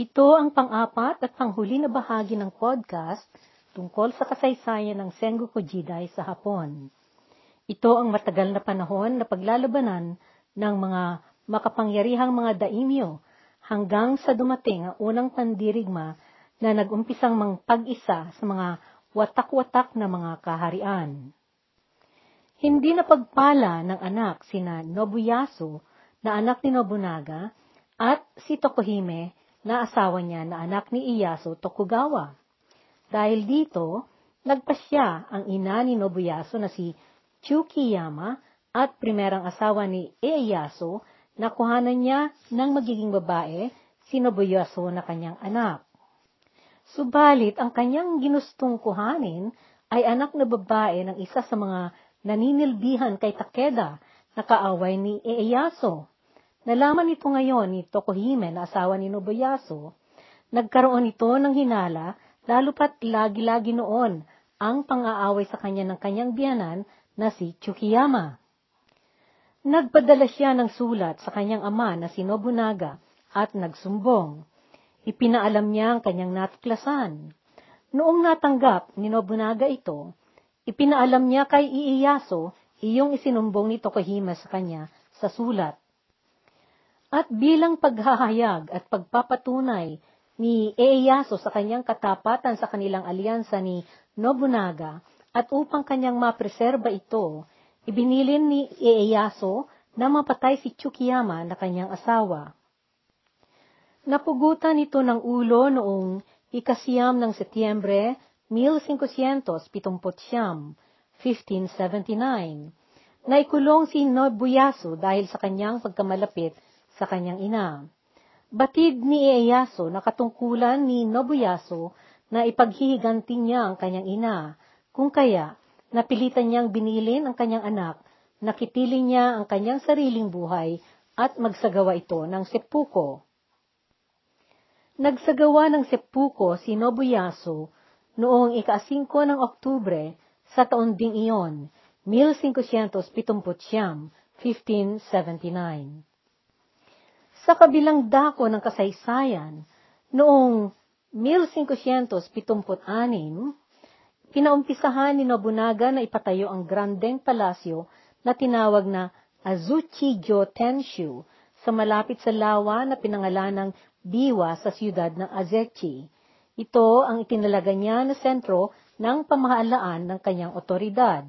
Ito ang pang-apat at panghuli na bahagi ng podcast tungkol sa kasaysayan ng Sengoku Jidai sa Hapon. Ito ang matagal na panahon na paglalabanan ng mga makapangyarihang mga daimyo hanggang sa dumating ang unang pandirigma na nagumpisang mangpag-isa sa mga watak-watak na mga kaharian. Hindi na pagpala ng anak sina Nobuyasu na anak ni Nobunaga at si Tokuhime na asawa niya na anak ni Ieyasu Tokugawa. Dahil dito, nagpasya ang ina ni Nobuyasu na si Chukiyama at primerang asawa ni Ieyasu na kuhanan niya ng magiging babae si Nobuyasu na kanyang anak. Subalit, ang kanyang ginustong kuhanin ay anak na babae ng isa sa mga naninilbihan kay Takeda na kaaway ni Ieyasu. Nalaman ito ngayon ni Tokuhime na asawa ni Nobuyasu, nagkaroon ito ng hinala lalo pat lagi-lagi noon ang pang-aaway sa kanya ng kanyang biyanan na si Chukiyama. Nagpadala siya ng sulat sa kanyang ama na si Nobunaga at nagsumbong. Ipinaalam niya ang kanyang natuklasan. Noong natanggap ni Nobunaga ito, Ipinaalam niya kay Ieyasu iyong isinumbong ni Tokuhima sa kanya sa sulat. At bilang paghahayag at pagpapatunay ni Ieyasu sa kanyang katapatan sa kanilang alyansa ni Nobunaga at upang kanyang mapreserba ito, ibinilin ni Ieyasu na mapatay si Chukiyama na kanyang asawa. Napugutan ito ng ulo noong ikasiyam ng Setyembre 1579, 1579, naikulong si Nobuyasu dahil sa kanyang pagkamalapit sa kanyang ina. Batid ni Ieyasu na katungkulan ni Nobuyasu na ipaghihiganti niya ang kanyang ina, kung kaya napilitan niyang binilin ang kanyang anak, nakitili niya ang kanyang sariling buhay at magsagawa ito ng seppuko. Nagsagawa ng seppuko si Nobuyasu noong ika-5 ng Oktubre sa taon ding iyon, 1579, 1579. Sa kabilang dako ng kasaysayan, noong 1576, pinaumpisahan ni Nobunaga na ipatayo ang grandeng palasyo na tinawag na Azuchi-jo Tenshu sa malapit sa lawa na pinangalan ng Biwa sa siyudad ng Azechi ito ang itinalaga niya na sentro ng pamahalaan ng kanyang otoridad.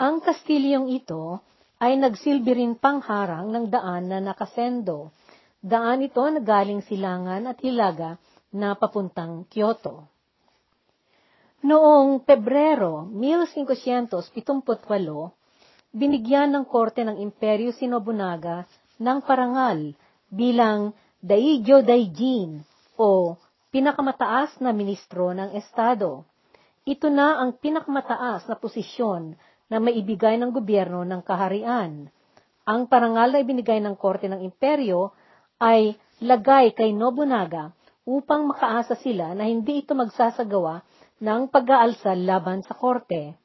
Ang kastilyong ito ay nagsilbi rin pangharang ng daan na nakasendo. Daan ito na galing silangan at hilaga na papuntang Kyoto. Noong Pebrero 1578, binigyan ng korte ng imperyo si Nobunaga ng parangal bilang Daijo Daijin o pinakamataas na ministro ng Estado. Ito na ang pinakamataas na posisyon na maibigay ng gobyerno ng kaharian. Ang parangal na ibinigay ng korte ng imperyo ay lagay kay Nobunaga upang makaasa sila na hindi ito magsasagawa ng pag-aalsal laban sa korte.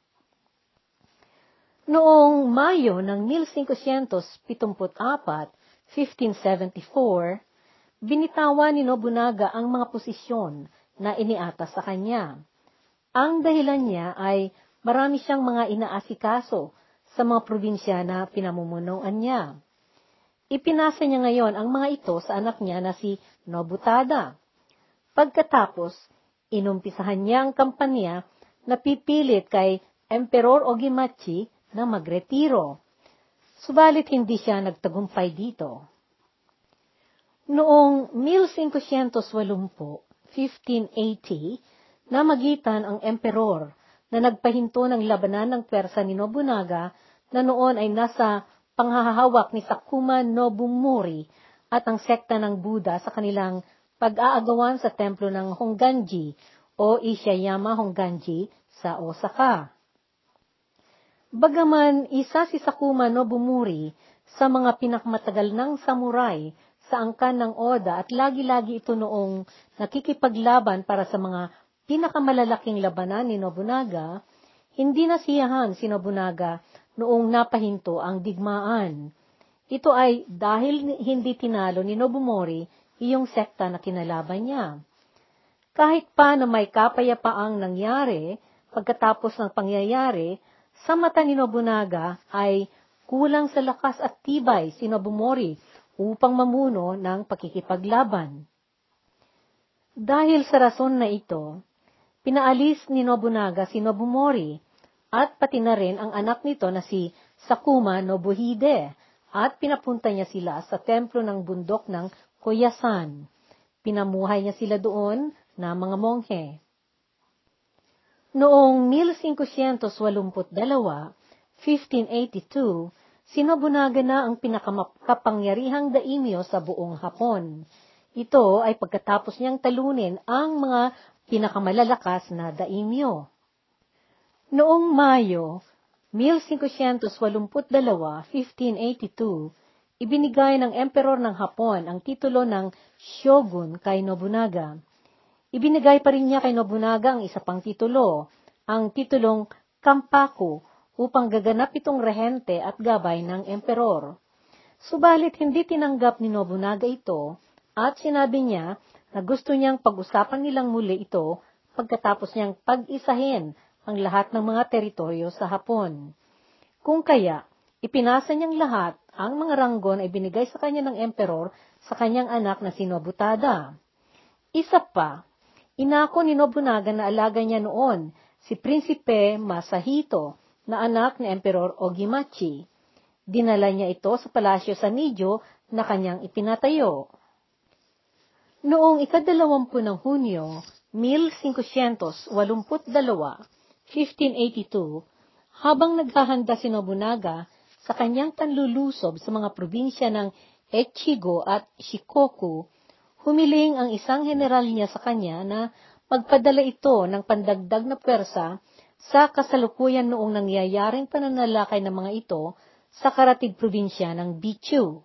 Noong Mayo ng 1574, 1574, binitawan ni Nobunaga ang mga posisyon na iniatas sa kanya. Ang dahilan niya ay marami siyang mga inaasikaso sa mga probinsya na pinamumunuan niya. Ipinasa niya ngayon ang mga ito sa anak niya na si Nobutada. Pagkatapos, inumpisahan niya ang kampanya na pipilit kay Emperor Ogimachi na magretiro. Subalit hindi siya nagtagumpay dito. Noong 1580, 1580, namagitan ang emperor na nagpahinto ng labanan ng Persa ni Nobunaga na noon ay nasa panghahawak ni Sakuma Nobumori at ang sekta ng Buddha sa kanilang pag-aagawan sa templo ng Hongganji o Ishiyama Hongganji sa Osaka. Bagaman isa si Sakuma Nobumori sa mga pinakmatagal ng samurai sa angkan ng Oda at lagi-lagi ito noong nakikipaglaban para sa mga pinakamalalaking labanan ni Nobunaga, hindi nasiyahan si Nobunaga noong napahinto ang digmaan. Ito ay dahil hindi tinalo ni Nobumori iyong sekta na kinalaban niya. Kahit pa na may kapayapaang nangyari pagkatapos ng pangyayari, sa mata ni Nobunaga ay kulang sa lakas at tibay si Nobumori upang mamuno ng pakikipaglaban. Dahil sa rason na ito, pinaalis ni Nobunaga si Nobumori at pati na rin ang anak nito na si Sakuma Nobuhide at pinapunta niya sila sa templo ng bundok ng Koyasan. Pinamuhay niya sila doon na mga monghe. Noong 1582, 1582, si na ang pinakakapangyarihang daimyo sa buong Hapon. Ito ay pagkatapos niyang talunin ang mga pinakamalalakas na daimyo. Noong Mayo 1582, 1582, ibinigay ng Emperor ng Hapon ang titulo ng Shogun kay Nobunaga. Ibinigay pa rin niya kay Nobunaga ang isa pang titulo, ang titulong Kampaku upang gaganap itong rehente at gabay ng emperor. Subalit hindi tinanggap ni Nobunaga ito at sinabi niya na gusto niyang pag-usapan nilang muli ito pagkatapos niyang pag-isahin ang lahat ng mga teritoryo sa Hapon. Kung kaya, ipinasa niyang lahat ang mga ranggon ay binigay sa kanya ng emperor sa kanyang anak na si Nobutada. Isa pa, inako ni Nobunaga na alaga niya noon si Prinsipe Masahito na anak ni Emperor Ogimachi. Dinala niya ito sa palasyo sa Nijo na kanyang ipinatayo. Noong ikadalawampu ng Hunyo, 1582, 1582, habang naghahanda si Nobunaga sa kanyang panlulusob sa mga probinsya ng Echigo at Shikoku, humiling ang isang general niya sa kanya na magpadala ito ng pandagdag na pwersa sa kasalukuyan noong nangyayaring pananalakay ng mga ito sa karatid probinsya ng Bichu.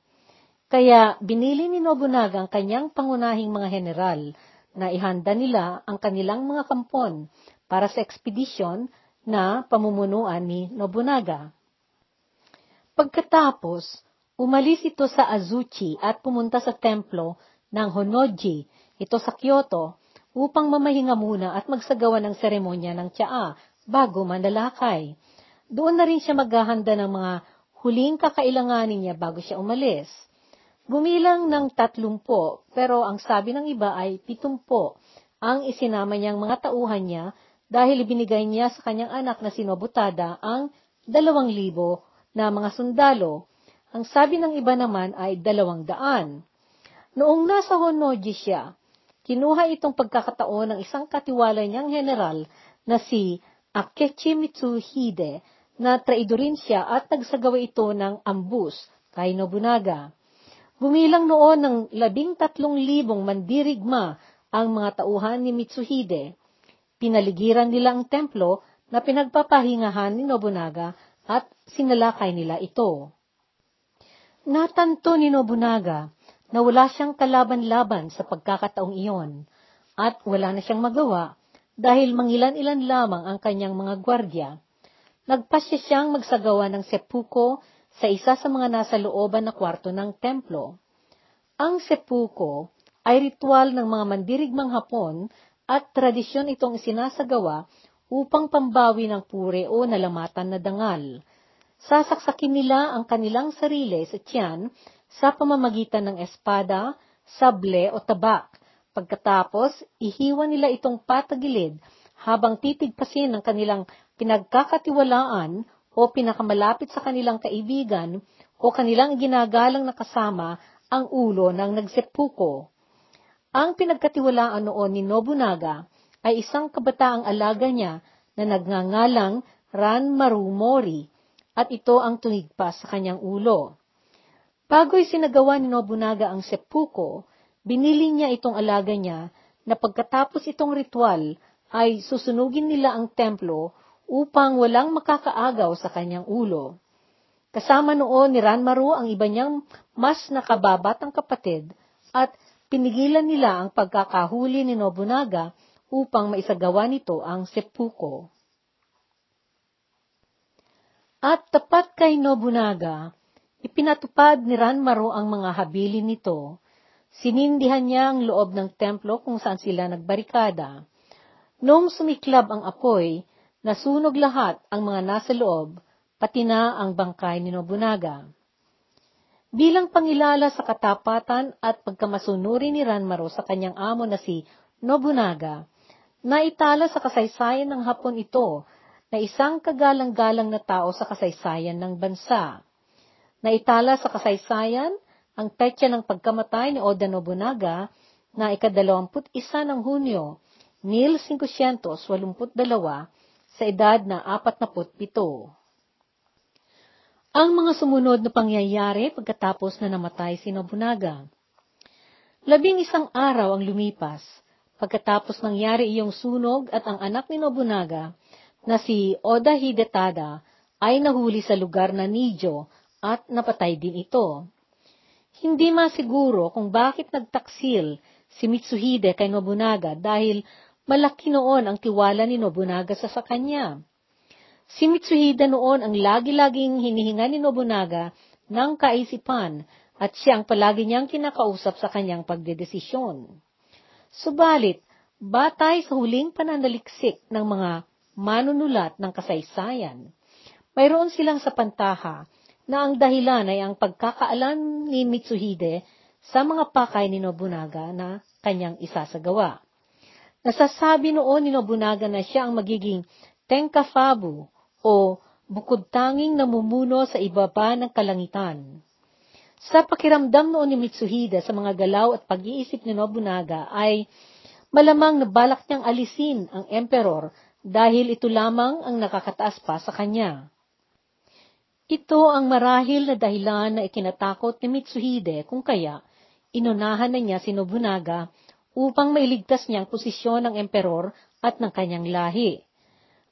Kaya binili ni Nobunaga ang kanyang pangunahing mga general na ihanda nila ang kanilang mga kampon para sa ekspedisyon na pamumunuan ni Nobunaga. Pagkatapos, umalis ito sa Azuchi at pumunta sa templo ng Honoji, ito sa Kyoto, upang mamahinga muna at magsagawa ng seremonya ng tsaa bago manlalakay. Doon na rin siya maghahanda ng mga huling kakailanganin niya bago siya umalis. Gumilang ng tatlumpo, pero ang sabi ng iba ay pitumpo ang isinama niyang mga tauhan niya dahil ibinigay niya sa kanyang anak na si Nobutada ang dalawang libo na mga sundalo. Ang sabi ng iba naman ay dalawang daan. Noong nasa Honoji siya, kinuha itong pagkakataon ng isang katiwala niyang general na si Akechi Mitsuhide na traidorin siya at nagsagawa ito ng ambus kay Nobunaga. Bumilang noon ng labing tatlong libong mandirigma ang mga tauhan ni Mitsuhide. Pinaligiran nila ang templo na pinagpapahingahan ni Nobunaga at sinalakay nila ito. Natanto ni Nobunaga na wala siyang kalaban-laban sa pagkakataong iyon at wala na siyang magawa dahil mangilan-ilan lamang ang kanyang mga gwardya, nagpasya siyang magsagawa ng sepuko sa isa sa mga nasa looban na kwarto ng templo. Ang sepuko ay ritual ng mga mandirigmang Hapon at tradisyon itong sinasagawa upang pambawi ng pure o nalamatan na dangal. Sasaksakin nila ang kanilang sarili sa tiyan sa pamamagitan ng espada, sable o tabak Pagkatapos, ihiwan nila itong patagilid habang titigpasin ng kanilang pinagkakatiwalaan o pinakamalapit sa kanilang kaibigan o kanilang ginagalang na kasama ang ulo ng nagsepuko. Ang pinagkatiwalaan noon ni Nobunaga ay isang kabataang alaga niya na nagngangalang Ran Marumori at ito ang tumigpas sa kanyang ulo. Bago'y sinagawa ni Nobunaga ang seppuko, Binili niya itong alaga niya na pagkatapos itong ritual ay susunugin nila ang templo upang walang makakaagaw sa kanyang ulo. Kasama noon ni Ranmaru ang iba niyang mas nakababatang kapatid at pinigilan nila ang pagkakahuli ni Nobunaga upang maisagawa nito ang seppuko. At tapat kay Nobunaga, ipinatupad ni Ranmaru ang mga habilin nito Sinindihan niya ang loob ng templo kung saan sila nagbarikada. Noong sumiklab ang apoy, nasunog lahat ang mga nasa loob, pati na ang bangkay ni Nobunaga. Bilang pangilala sa katapatan at pagkamasunuri ni Ranmaro sa kanyang amo na si Nobunaga, naitala sa kasaysayan ng Hapon ito na isang kagalang-galang na tao sa kasaysayan ng bansa. Naitala sa kasaysayan ang petsa ng pagkamatay ni Oda Nobunaga na ikadalawamput isa ng Hunyo, 1582 sa edad na 47. Ang mga sumunod na pangyayari pagkatapos na namatay si Nobunaga. Labing isang araw ang lumipas, pagkatapos nangyari iyong sunog at ang anak ni Nobunaga na si Oda Hidetada ay nahuli sa lugar na Nijo at napatay din ito. Hindi masiguro kung bakit nagtaksil si Mitsuhide kay Nobunaga dahil malaki noon ang tiwala ni Nobunaga sa sa kanya. Si Mitsuhide noon ang lagi-laging hinihinga ni Nobunaga ng kaisipan at siya ang palagi niyang kinakausap sa kanyang pagdedesisyon. Subalit, batay sa huling pananaliksik ng mga manunulat ng kasaysayan, mayroon silang sa pantaha na ang dahilan ay ang pagkakaalam ni Mitsuhide sa mga pakay ni Nobunaga na kanyang isasagawa. Nasasabi noon ni Nobunaga na siya ang magiging Tenkafabu o bukod tanging namumuno sa ibaba ng kalangitan. Sa pakiramdam noon ni Mitsuhide sa mga galaw at pag-iisip ni Nobunaga ay malamang nabalak niyang alisin ang emperor dahil ito lamang ang nakakataas pa sa kanya. Ito ang marahil na dahilan na ikinatakot ni Mitsuhide kung kaya inunahan na niya si Nobunaga upang mailigtas niyang posisyon ng emperor at ng kanyang lahi.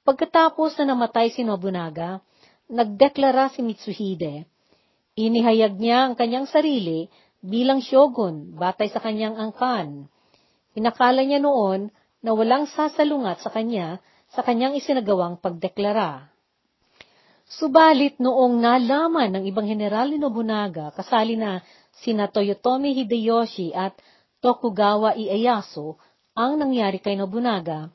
Pagkatapos na namatay si Nobunaga, nagdeklara si Mitsuhide. Inihayag niya ang kanyang sarili bilang shogun batay sa kanyang angkan. Inakala niya noon na walang sasalungat sa kanya sa kanyang isinagawang pagdeklara. Subalit noong nalaman ng ibang general ni Nobunaga, kasali na sina Toyotomi Hideyoshi at Tokugawa Ieyasu, ang nangyari kay Nobunaga,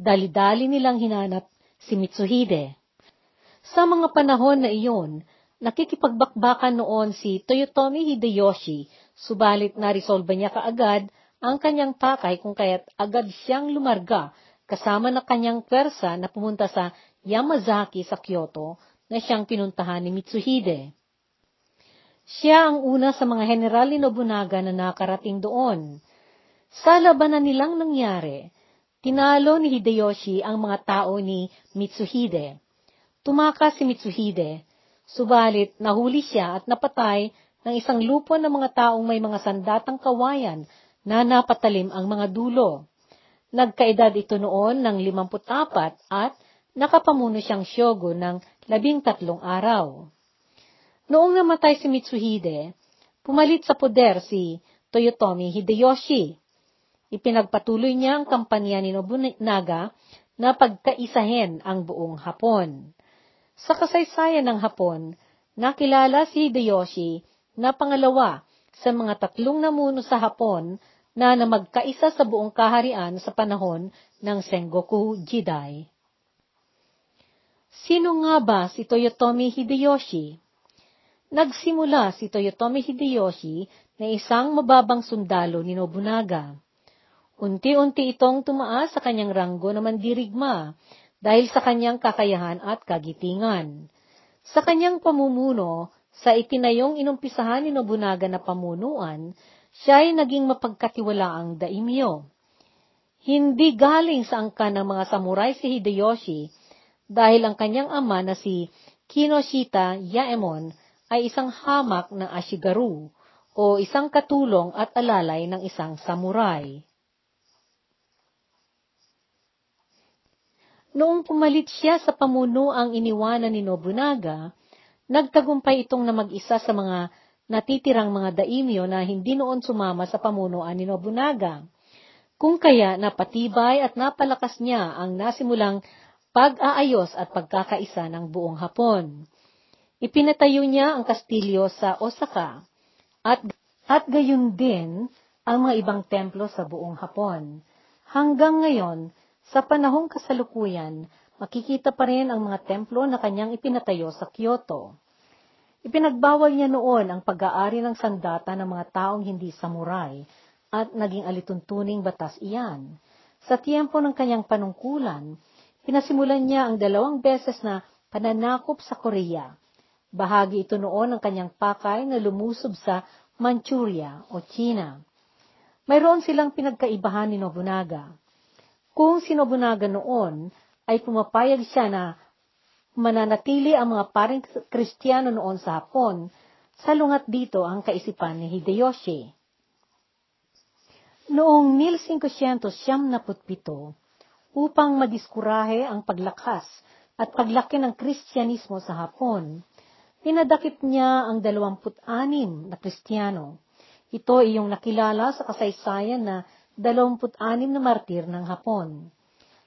dali-dali nilang hinanap si Mitsuhide. Sa mga panahon na iyon, nakikipagbakbakan noon si Toyotomi Hideyoshi, subalit na-resolve niya kaagad ang kanyang pakay kung kaya't agad siyang lumarga kasama na kanyang pwersa na pumunta sa Yamazaki sa Kyoto na siyang pinuntahan ni Mitsuhide. Siya ang una sa mga general ni Nobunaga na nakarating doon. Sa labanan nilang nangyari, tinalo ni Hideyoshi ang mga tao ni Mitsuhide. Tumakas si Mitsuhide, subalit nahuli siya at napatay ng isang lupo ng mga taong may mga sandatang kawayan na napatalim ang mga dulo. Nagkaedad ito noon ng 54 at nakapamuno siyang shogun ng labing tatlong araw. Noong namatay si Mitsuhide, pumalit sa poder si Toyotomi Hideyoshi. Ipinagpatuloy niya ang kampanya ni Nobunaga na pagkaisahin ang buong Hapon. Sa kasaysayan ng Hapon, nakilala si Hideyoshi na pangalawa sa mga tatlong namuno sa Hapon na namagkaisa sa buong kaharian sa panahon ng Sengoku Jidai. Sino nga ba si Toyotomi Hideyoshi? Nagsimula si Toyotomi Hideyoshi na isang mababang sundalo ni Nobunaga. Unti-unti itong tumaas sa kanyang ranggo na mandirigma dahil sa kanyang kakayahan at kagitingan. Sa kanyang pamumuno, sa itinayong inumpisahan ni Nobunaga na pamunuan, siya ay naging mapagkatiwalaang daimyo. Hindi galing sa angkan ng mga samurai si Hideyoshi dahil ang kanyang ama na si Kinoshita Yaemon ay isang hamak ng Ashigaru o isang katulong at alalay ng isang samurai. Noong pumalit siya sa pamunuang iniwanan ni Nobunaga, nagtagumpay itong na mag-isa sa mga natitirang mga daimyo na hindi noon sumama sa pamunuan ni Nobunaga. Kung kaya napatibay at napalakas niya ang nasimulang pag-aayos at pagkakaisa ng buong Hapon. Ipinatayo niya ang kastilyo sa Osaka at At gayon din ang mga ibang templo sa buong Hapon. Hanggang ngayon, sa panahong kasalukuyan, makikita pa rin ang mga templo na kanyang ipinatayo sa Kyoto. Ipinagbawal niya noon ang pag-aari ng sandata ng mga taong hindi samurai at naging alituntuning batas iyan. Sa tiempo ng kanyang panungkulan, pinasimulan niya ang dalawang beses na pananakop sa Korea. Bahagi ito noon ng kanyang pakay na lumusob sa Manchuria o China. Mayroon silang pinagkaibahan ni Nobunaga. Kung si Nobunaga noon ay pumapayag siya na mananatili ang mga paring Kristiyano noon sa Hapon, salungat dito ang kaisipan ni Hideyoshi. Noong 1577, upang madiskurahe ang paglakas at paglaki ng Kristyanismo sa Hapon, pinadakip niya ang 26 na Kristiyano. Ito ay yung nakilala sa kasaysayan na 26 na martir ng Hapon.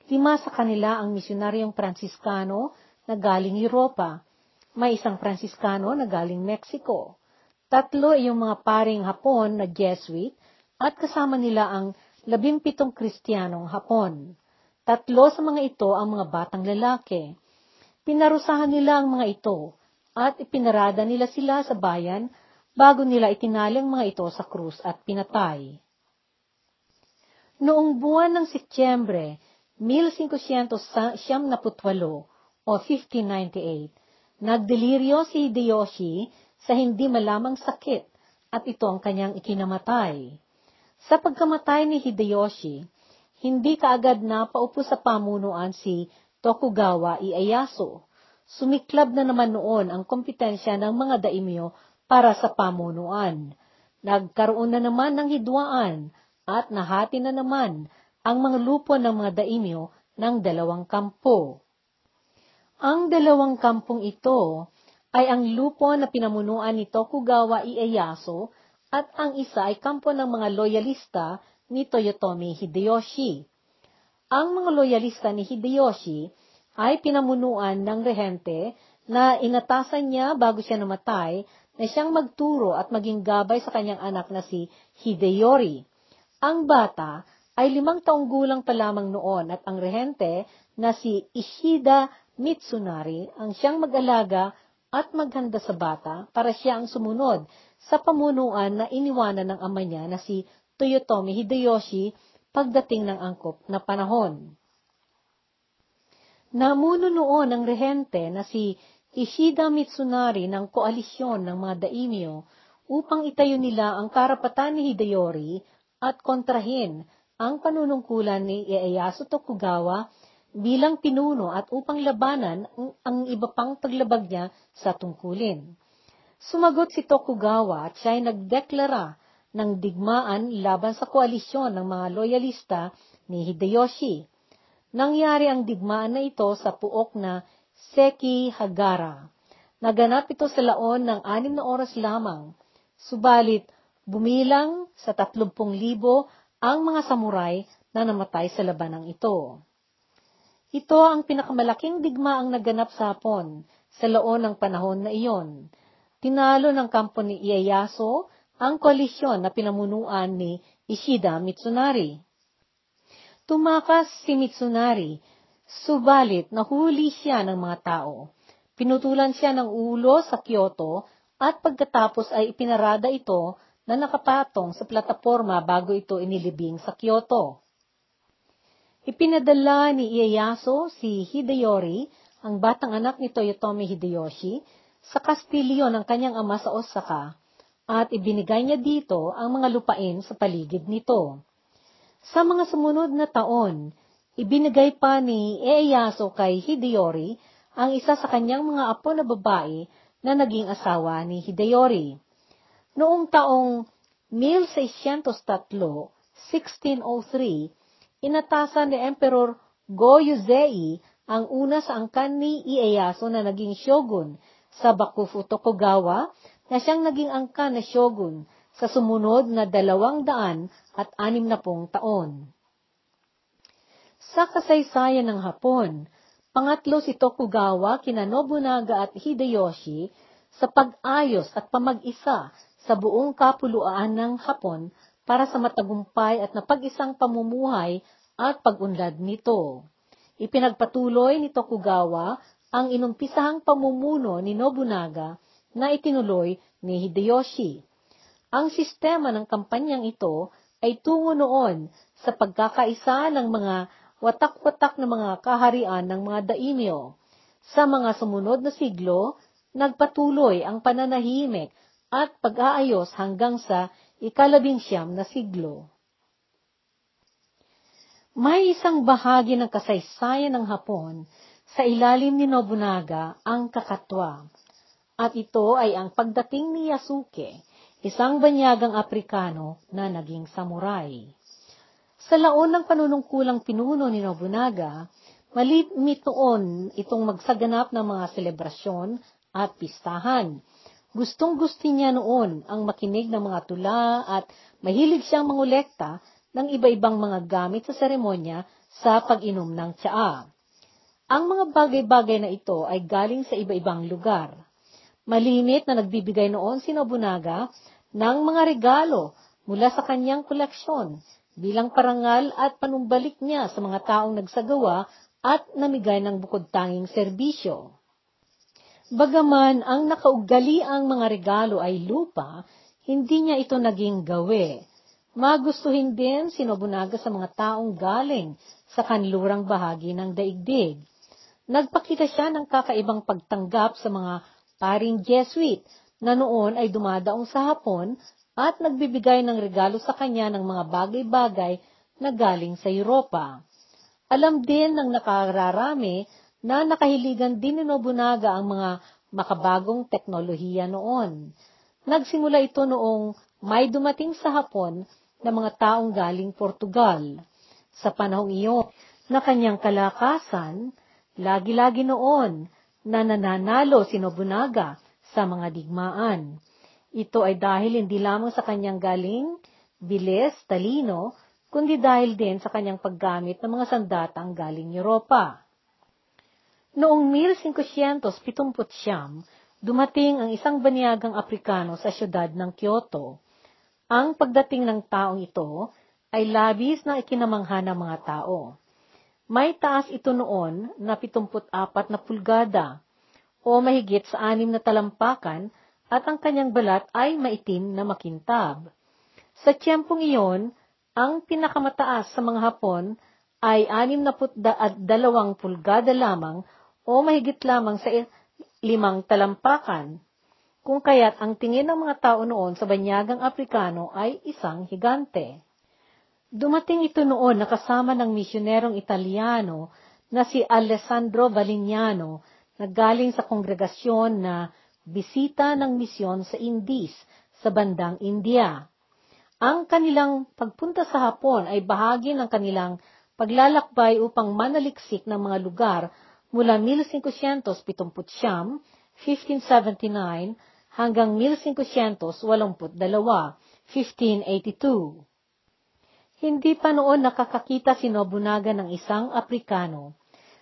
Lima sa kanila ang misyonaryong Pransiskano na galing Europa. May isang Pransiskano na galing Mexico. Tatlo ay yung mga paring Hapon na Jesuit at kasama nila ang labimpitong Kristiyanong Hapon. Tatlo sa mga ito ang mga batang lalaki. Pinarusahan nila ang mga ito at ipinarada nila sila sa bayan bago nila itinaling mga ito sa krus at pinatay. Noong buwan ng Setyembre, 1578, o 1598, nagdeliryo si Hideyoshi sa hindi malamang sakit at ito ang kanyang ikinamatay. Sa pagkamatay ni Hideyoshi, hindi kaagad na paupo sa pamunuan si Tokugawa Ieyasu. Sumiklab na naman noon ang kompetensya ng mga daimyo para sa pamunuan. Nagkaroon na naman ng hidwaan at nahati na naman ang mga lupo ng mga daimyo ng dalawang kampo. Ang dalawang kampong ito ay ang lupo na pinamunuan ni Tokugawa Ieyasu at ang isa ay kampo ng mga loyalista ni Toyotomi Hideyoshi. Ang mga loyalista ni Hideyoshi ay pinamunuan ng rehente na inatasan niya bago siya namatay na siyang magturo at maging gabay sa kanyang anak na si Hideyori. Ang bata ay limang taong gulang pa lamang noon at ang rehente na si Ishida Mitsunari ang siyang mag-alaga at maghanda sa bata para siya ang sumunod sa pamunuan na iniwanan ng ama niya na si Toyotomi Hideyoshi pagdating ng angkop na panahon. Namuno noon ang rehente na si Ishida Mitsunari ng koalisyon ng mga daimyo upang itayo nila ang karapatan ni Hideyori at kontrahin ang panunungkulan ni Ieyasu Tokugawa bilang pinuno at upang labanan ang, iba pang paglabag niya sa tungkulin. Sumagot si Tokugawa at siya ay nagdeklara ng digmaan laban sa koalisyon ng mga loyalista ni Hideyoshi. Nangyari ang digmaan na ito sa puok na Seki Hagara. Naganap ito sa laon ng anim na oras lamang, subalit bumilang sa tatlumpung libo ang mga samuray na namatay sa labanang ito. Ito ang pinakamalaking digmaang naganap sa Hapon sa laon ng panahon na iyon. Tinalo ng kampo ni Ieyasu ang koalisyon na pinamunuan ni Ishida Mitsunari. Tumakas si Mitsunari, subalit nahuli siya ng mga tao. Pinutulan siya ng ulo sa Kyoto at pagkatapos ay ipinarada ito na nakapatong sa plataforma bago ito inilibing sa Kyoto. Ipinadala ni Ieyasu si Hideyori, ang batang anak ni Toyotomi Hideyoshi, sa kastilyo ng kanyang ama sa Osaka at ibinigay niya dito ang mga lupain sa paligid nito. Sa mga sumunod na taon, ibinigay pa ni Ieyasu kay Hideyori ang isa sa kanyang mga apo na babae na naging asawa ni Hideyori. Noong taong 1603, 1603, inatasan ni Emperor Go-Yuzei ang una sa angkan ni Ieyasu na naging shogun sa Bakufu Tokugawa na siyang naging angkan na shogun sa sumunod na dalawang daan at anim na pong taon. Sa kasaysayan ng Hapon, pangatlo si Tokugawa kina Nobunaga at Hideyoshi sa pag-ayos at pamag-isa sa buong kapuluan ng Hapon para sa matagumpay at napag-isang pamumuhay at pag-unlad nito. Ipinagpatuloy ni Tokugawa ang inumpisahang pamumuno ni Nobunaga na itinuloy ni Hideyoshi. Ang sistema ng kampanyang ito ay tungo noon sa pagkakaisa ng mga watak-watak na mga kaharian ng mga daimyo. Sa mga sumunod na siglo, nagpatuloy ang pananahimik at pag-aayos hanggang sa ikalabing siyam na siglo. May isang bahagi ng kasaysayan ng Hapon sa ilalim ni Nobunaga ang kakatwa, at ito ay ang pagdating ni Yasuke, isang banyagang Aprikano na naging samurai. Sa laon ng panunungkulang pinuno ni Nobunaga, malimit noon itong magsaganap ng mga selebrasyon at pistahan. Gustong-gusto niya noon ang makinig ng mga tula at mahilig siyang mangolekta ng iba-ibang mga gamit sa seremonya sa pag-inom ng tsaa. Ang mga bagay-bagay na ito ay galing sa iba-ibang lugar. Malimit na nagbibigay noon si Nobunaga ng mga regalo mula sa kanyang koleksyon bilang parangal at panumbalik niya sa mga taong nagsagawa at namigay ng bukod tanging serbisyo. Bagaman ang nakaugaliang mga regalo ay lupa, hindi niya ito naging gawe. Magustuhin din si Nobunaga sa mga taong galing sa kanlurang bahagi ng daigdig. Nagpakita siya ng kakaibang pagtanggap sa mga paring Jesuit na noon ay dumadaong sa Hapon at nagbibigay ng regalo sa kanya ng mga bagay-bagay na galing sa Europa. Alam din ng nakararami na nakahiligan din ni Nobunaga ang mga makabagong teknolohiya noon. Nagsimula ito noong may dumating sa Hapon na mga taong galing Portugal. Sa panahong iyon, na kanyang kalakasan, Lagi-lagi noon na nananalo si Nobunaga sa mga digmaan. Ito ay dahil hindi lamang sa kanyang galing, bilis, talino, kundi dahil din sa kanyang paggamit ng mga sandatang galing Europa. Noong 1570, dumating ang isang banyagang Aprikano sa siyudad ng Kyoto. Ang pagdating ng taong ito ay labis na ikinamangha ng mga tao. May taas ito noon na 74 na pulgada o mahigit sa anim na talampakan at ang kanyang balat ay maitim na makintab. Sa tiyempong iyon, ang pinakamataas sa mga Hapon ay anim na at dalawang pulgada lamang o mahigit lamang sa limang talampakan. Kung kaya't ang tingin ng mga tao noon sa banyagang Aprikano ay isang higante. Dumating ito noon na kasama ng misyonerong Italiano na si Alessandro Valignano na galing sa kongregasyon na bisita ng misyon sa Indies sa bandang India. Ang kanilang pagpunta sa Hapon ay bahagi ng kanilang paglalakbay upang manaliksik ng mga lugar mula 1579, 1579 hanggang 1582, 1582. Hindi pa noon nakakakita si Nobunaga ng isang Aprikano.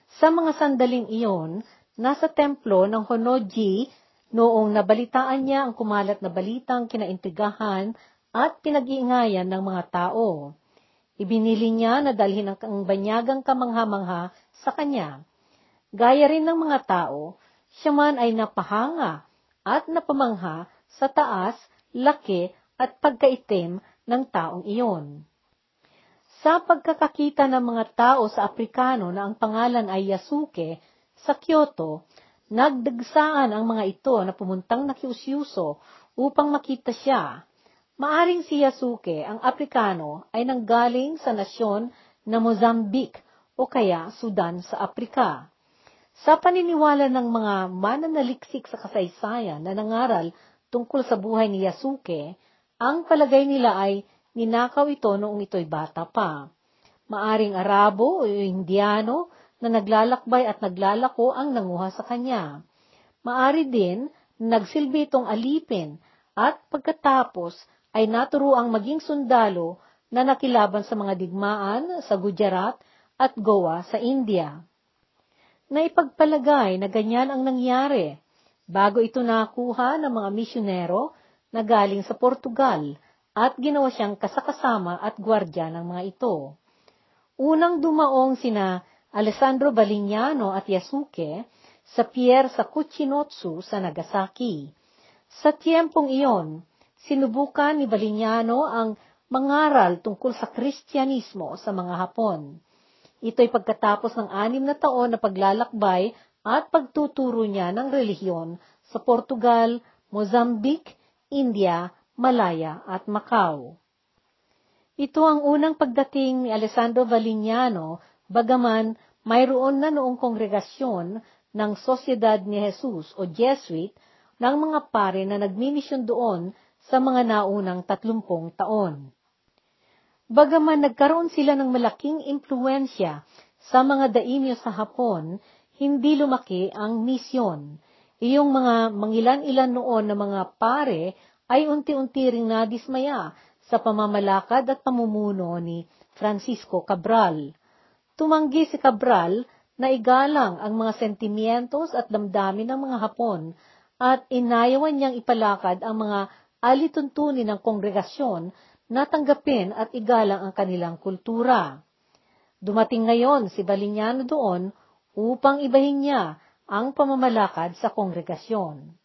Sa mga sandaling iyon, nasa templo ng Honoji noong nabalitaan niya ang kumalat na balitang kinaintigahan at pinag-iingayan ng mga tao. Ibinili niya na dalhin ang banyagang kamangha-mangha sa kanya. Gaya rin ng mga tao, siya man ay napahanga at napamangha sa taas, laki at pagkaitim ng taong iyon. Sa pagkakakita ng mga tao sa Aprikano na ang pangalan ay Yasuke sa Kyoto, nagdagsaan ang mga ito na pumuntang nakiusyuso upang makita siya. Maaring si Yasuke, ang Aprikano, ay nanggaling sa nasyon na Mozambique o kaya Sudan sa Aprika. Sa paniniwala ng mga mananaliksik sa kasaysayan na nangaral tungkol sa buhay ni Yasuke, ang palagay nila ay Ninakaw ito noong ito'y bata pa. Maaring Arabo o Indiano na naglalakbay at naglalako ang nanguha sa kanya. Maari din nagsilbi itong alipin at pagkatapos ay naturuang maging sundalo na nakilaban sa mga digmaan sa Gujarat at Goa sa India. Naipagpalagay na ganyan ang nangyari bago ito nakuha ng mga misyonero na galing sa Portugal at ginawa siyang kasakasama at gwardya ng mga ito. Unang dumaong sina Alessandro Balignano at Yasuke sa pier sa Kuchinotsu sa Nagasaki. Sa tiyempong iyon, sinubukan ni Balignano ang mangaral tungkol sa Kristyanismo sa mga Hapon. Ito'y pagkatapos ng anim na taon na paglalakbay at pagtuturo niya ng relihiyon sa Portugal, Mozambique, India, Malaya at Macau. Ito ang unang pagdating ni Alessandro Valignano, bagaman mayroon na noong kongregasyon ng Sosyedad ni Jesus o Jesuit ng mga pare na nagmimisyon doon sa mga naunang tatlumpong taon. Bagaman nagkaroon sila ng malaking impluensya sa mga daimyo sa Hapon, hindi lumaki ang misyon. Iyong mga mangilan-ilan noon na mga pare ay unti-unti ring nadismaya sa pamamalakad at pamumuno ni Francisco Cabral. Tumanggi si Cabral na igalang ang mga sentimientos at damdamin ng mga Hapon at inayawan niyang ipalakad ang mga alituntunin ng kongregasyon natanggapin at igalang ang kanilang kultura. Dumating ngayon si Balinyano doon upang ibahin niya ang pamamalakad sa kongregasyon.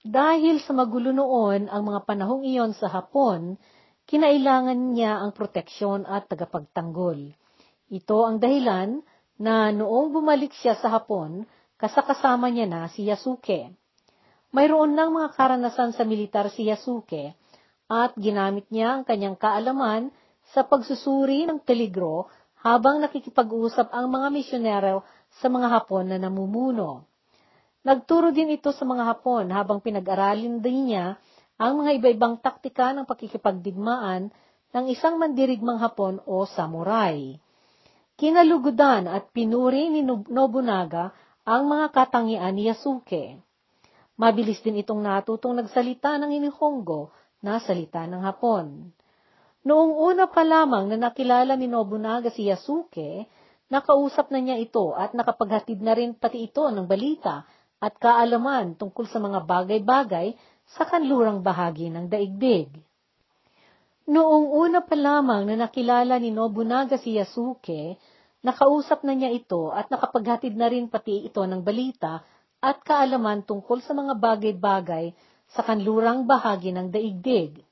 Dahil sa magulo noon ang mga panahong iyon sa Hapon, kinailangan niya ang proteksyon at tagapagtanggol. Ito ang dahilan na noong bumalik siya sa Hapon, kasakasama niya na si Yasuke. Mayroon ng mga karanasan sa militar si Yasuke at ginamit niya ang kanyang kaalaman sa pagsusuri ng peligro habang nakikipag-usap ang mga misyonero sa mga Hapon na namumuno. Nagturo din ito sa mga Hapon habang pinag-aralin din niya ang mga iba-ibang taktika ng pakikipagdigmaan ng isang mandirigmang Hapon o samurai. Kinalugudan at pinuri ni Nobunaga ang mga katangian ni Yasuke. Mabilis din itong natutong nagsalita ng Inihongo na salita ng Hapon. Noong una pa lamang na nakilala ni Nobunaga si Yasuke, nakausap na niya ito at nakapaghatid na rin pati ito ng balita at kaalaman tungkol sa mga bagay-bagay sa kanlurang bahagi ng daigdig. Noong una pa lamang na nakilala ni Nobunaga si Yasuke, nakausap na niya ito at nakapaghatid na rin pati ito ng balita at kaalaman tungkol sa mga bagay-bagay sa kanlurang bahagi ng daigdig.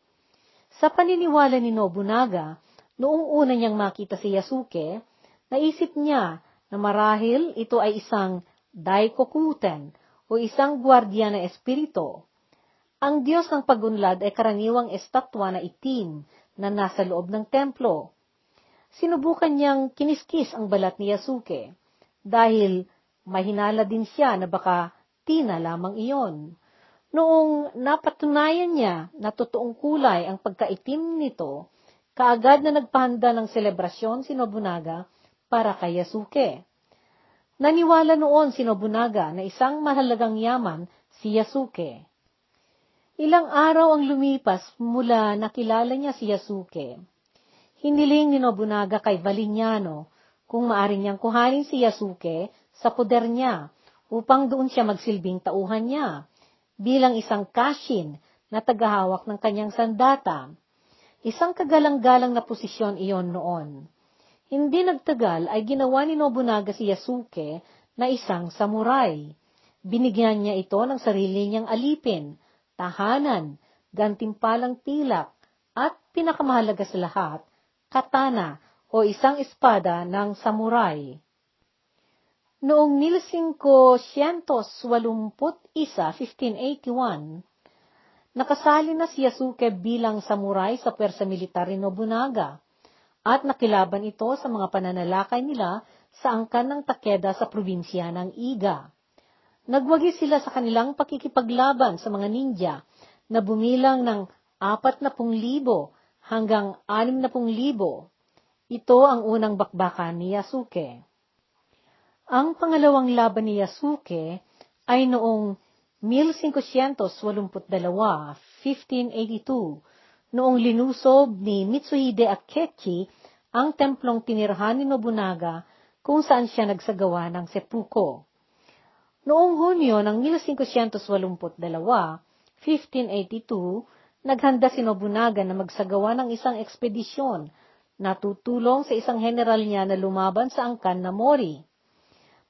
Sa paniniwala ni Nobunaga, noong una niyang makita si Yasuke, naisip niya na marahil ito ay isang daikokuten o isang gwardiya na espirito. Ang Diyos ng pagunlad ay karaniwang estatwa na itim na nasa loob ng templo. Sinubukan niyang kiniskis ang balat ni Yasuke dahil mahinala din siya na baka tina lamang iyon. Noong napatunayan niya na totoong kulay ang pagkaitim nito, kaagad na nagpahanda ng selebrasyon si Nobunaga para kay Yasuke. Naniwala noon si Nobunaga na isang mahalagang yaman si Yasuke. Ilang araw ang lumipas mula nakilala niya si Yasuke. Hiniling ni Nobunaga kay Valignano kung maaring niyang kuhanin si Yasuke sa poder niya upang doon siya magsilbing tauhan niya bilang isang kashin na tagahawak ng kanyang sandata. Isang kagalang-galang na posisyon iyon noon. Hindi nagtagal ay ginawa ni Nobunaga si Yasuke na isang samurai. Binigyan niya ito ng sarili niyang alipin, tahanan, gantimpalang pilak, at pinakamahalaga sa lahat, katana o isang espada ng samurai. Noong 1581, 1581, nakasali na si Yasuke bilang samurai sa pwersa militar ni Nobunaga at nakilaban ito sa mga pananalakay nila sa angkan ng Takeda sa probinsya ng Iga. Nagwagi sila sa kanilang pakikipaglaban sa mga ninja na bumilang ng 40,000 hanggang 60,000. Ito ang unang bakbakan ni Yasuke. Ang pangalawang laban ni Yasuke ay noong 1582, 1582, noong linusob ni Mitsuhide Akechi ang templong tinirhan ni Nobunaga kung saan siya nagsagawa ng seppuku. Noong Hunyo ng 1582, 1582, naghanda si Nobunaga na magsagawa ng isang ekspedisyon na tutulong sa isang general niya na lumaban sa angkan na Mori.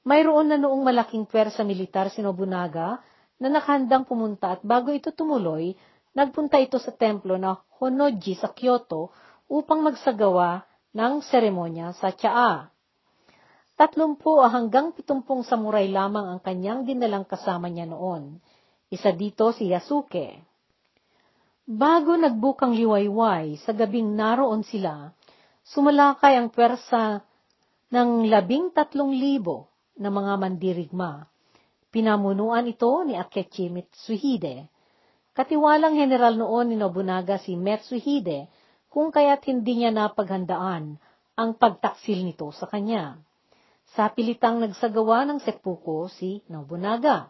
Mayroon na noong malaking pwersa militar si Nobunaga na nakahandang pumunta at bago ito tumuloy, nagpunta ito sa templo na Honnoji sa Kyoto upang magsagawa ng seremonya sa Tsaa. Tatlumpu hanggang pitumpung samuray lamang ang kanyang dinalang kasama niya noon. Isa dito si Yasuke. Bago nagbukang liwayway, sa gabing naroon sila, sumalakay ang pwersa ng labing tatlong libo na mga mandirigma. Pinamunuan ito ni Akechi Mitsuhide. Katiwalang general noon ni Nobunaga si Mitsuhide kung kaya't hindi niya napaghandaan ang pagtaksil nito sa kanya. Sa pilitang nagsagawa ng seppuku si Nobunaga.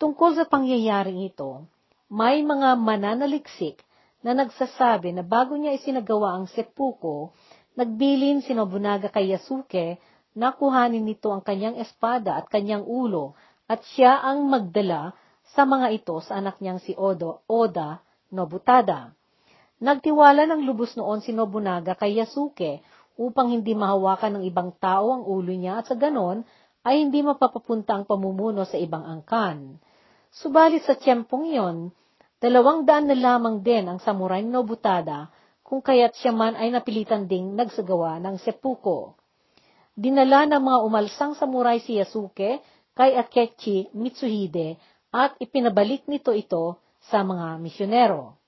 Tungkol sa pangyayaring ito, may mga mananaliksik na nagsasabi na bago niya isinagawa ang seppuku, nagbilin si Nobunaga kay Yasuke na kuhanin nito ang kanyang espada at kanyang ulo at siya ang magdala sa mga ito sa anak niyang si Odo, Oda Nobutada. Nagtiwala ng lubos noon si Nobunaga kay Yasuke upang hindi mahawakan ng ibang tao ang ulo niya at sa ganon ay hindi mapapapunta ang pamumuno sa ibang angkan. Subalit sa tiyempong iyon, dalawang daan na lamang din ang samurai Nobutada kung kaya't siya man ay napilitan ding nagsagawa ng seppuku. Dinala ng mga umalsang samurai si Yasuke kay Akechi Mitsuhide at ipinabalik nito ito sa mga misyonero.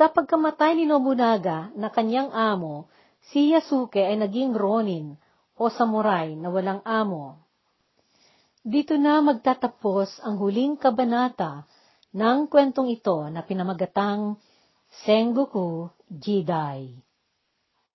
Sa pagkamatay ni Nobunaga na kanyang amo, si Yasuke ay naging ronin o samurai na walang amo. Dito na magtatapos ang huling kabanata ng kwentong ito na pinamagatang Sengoku Jidai.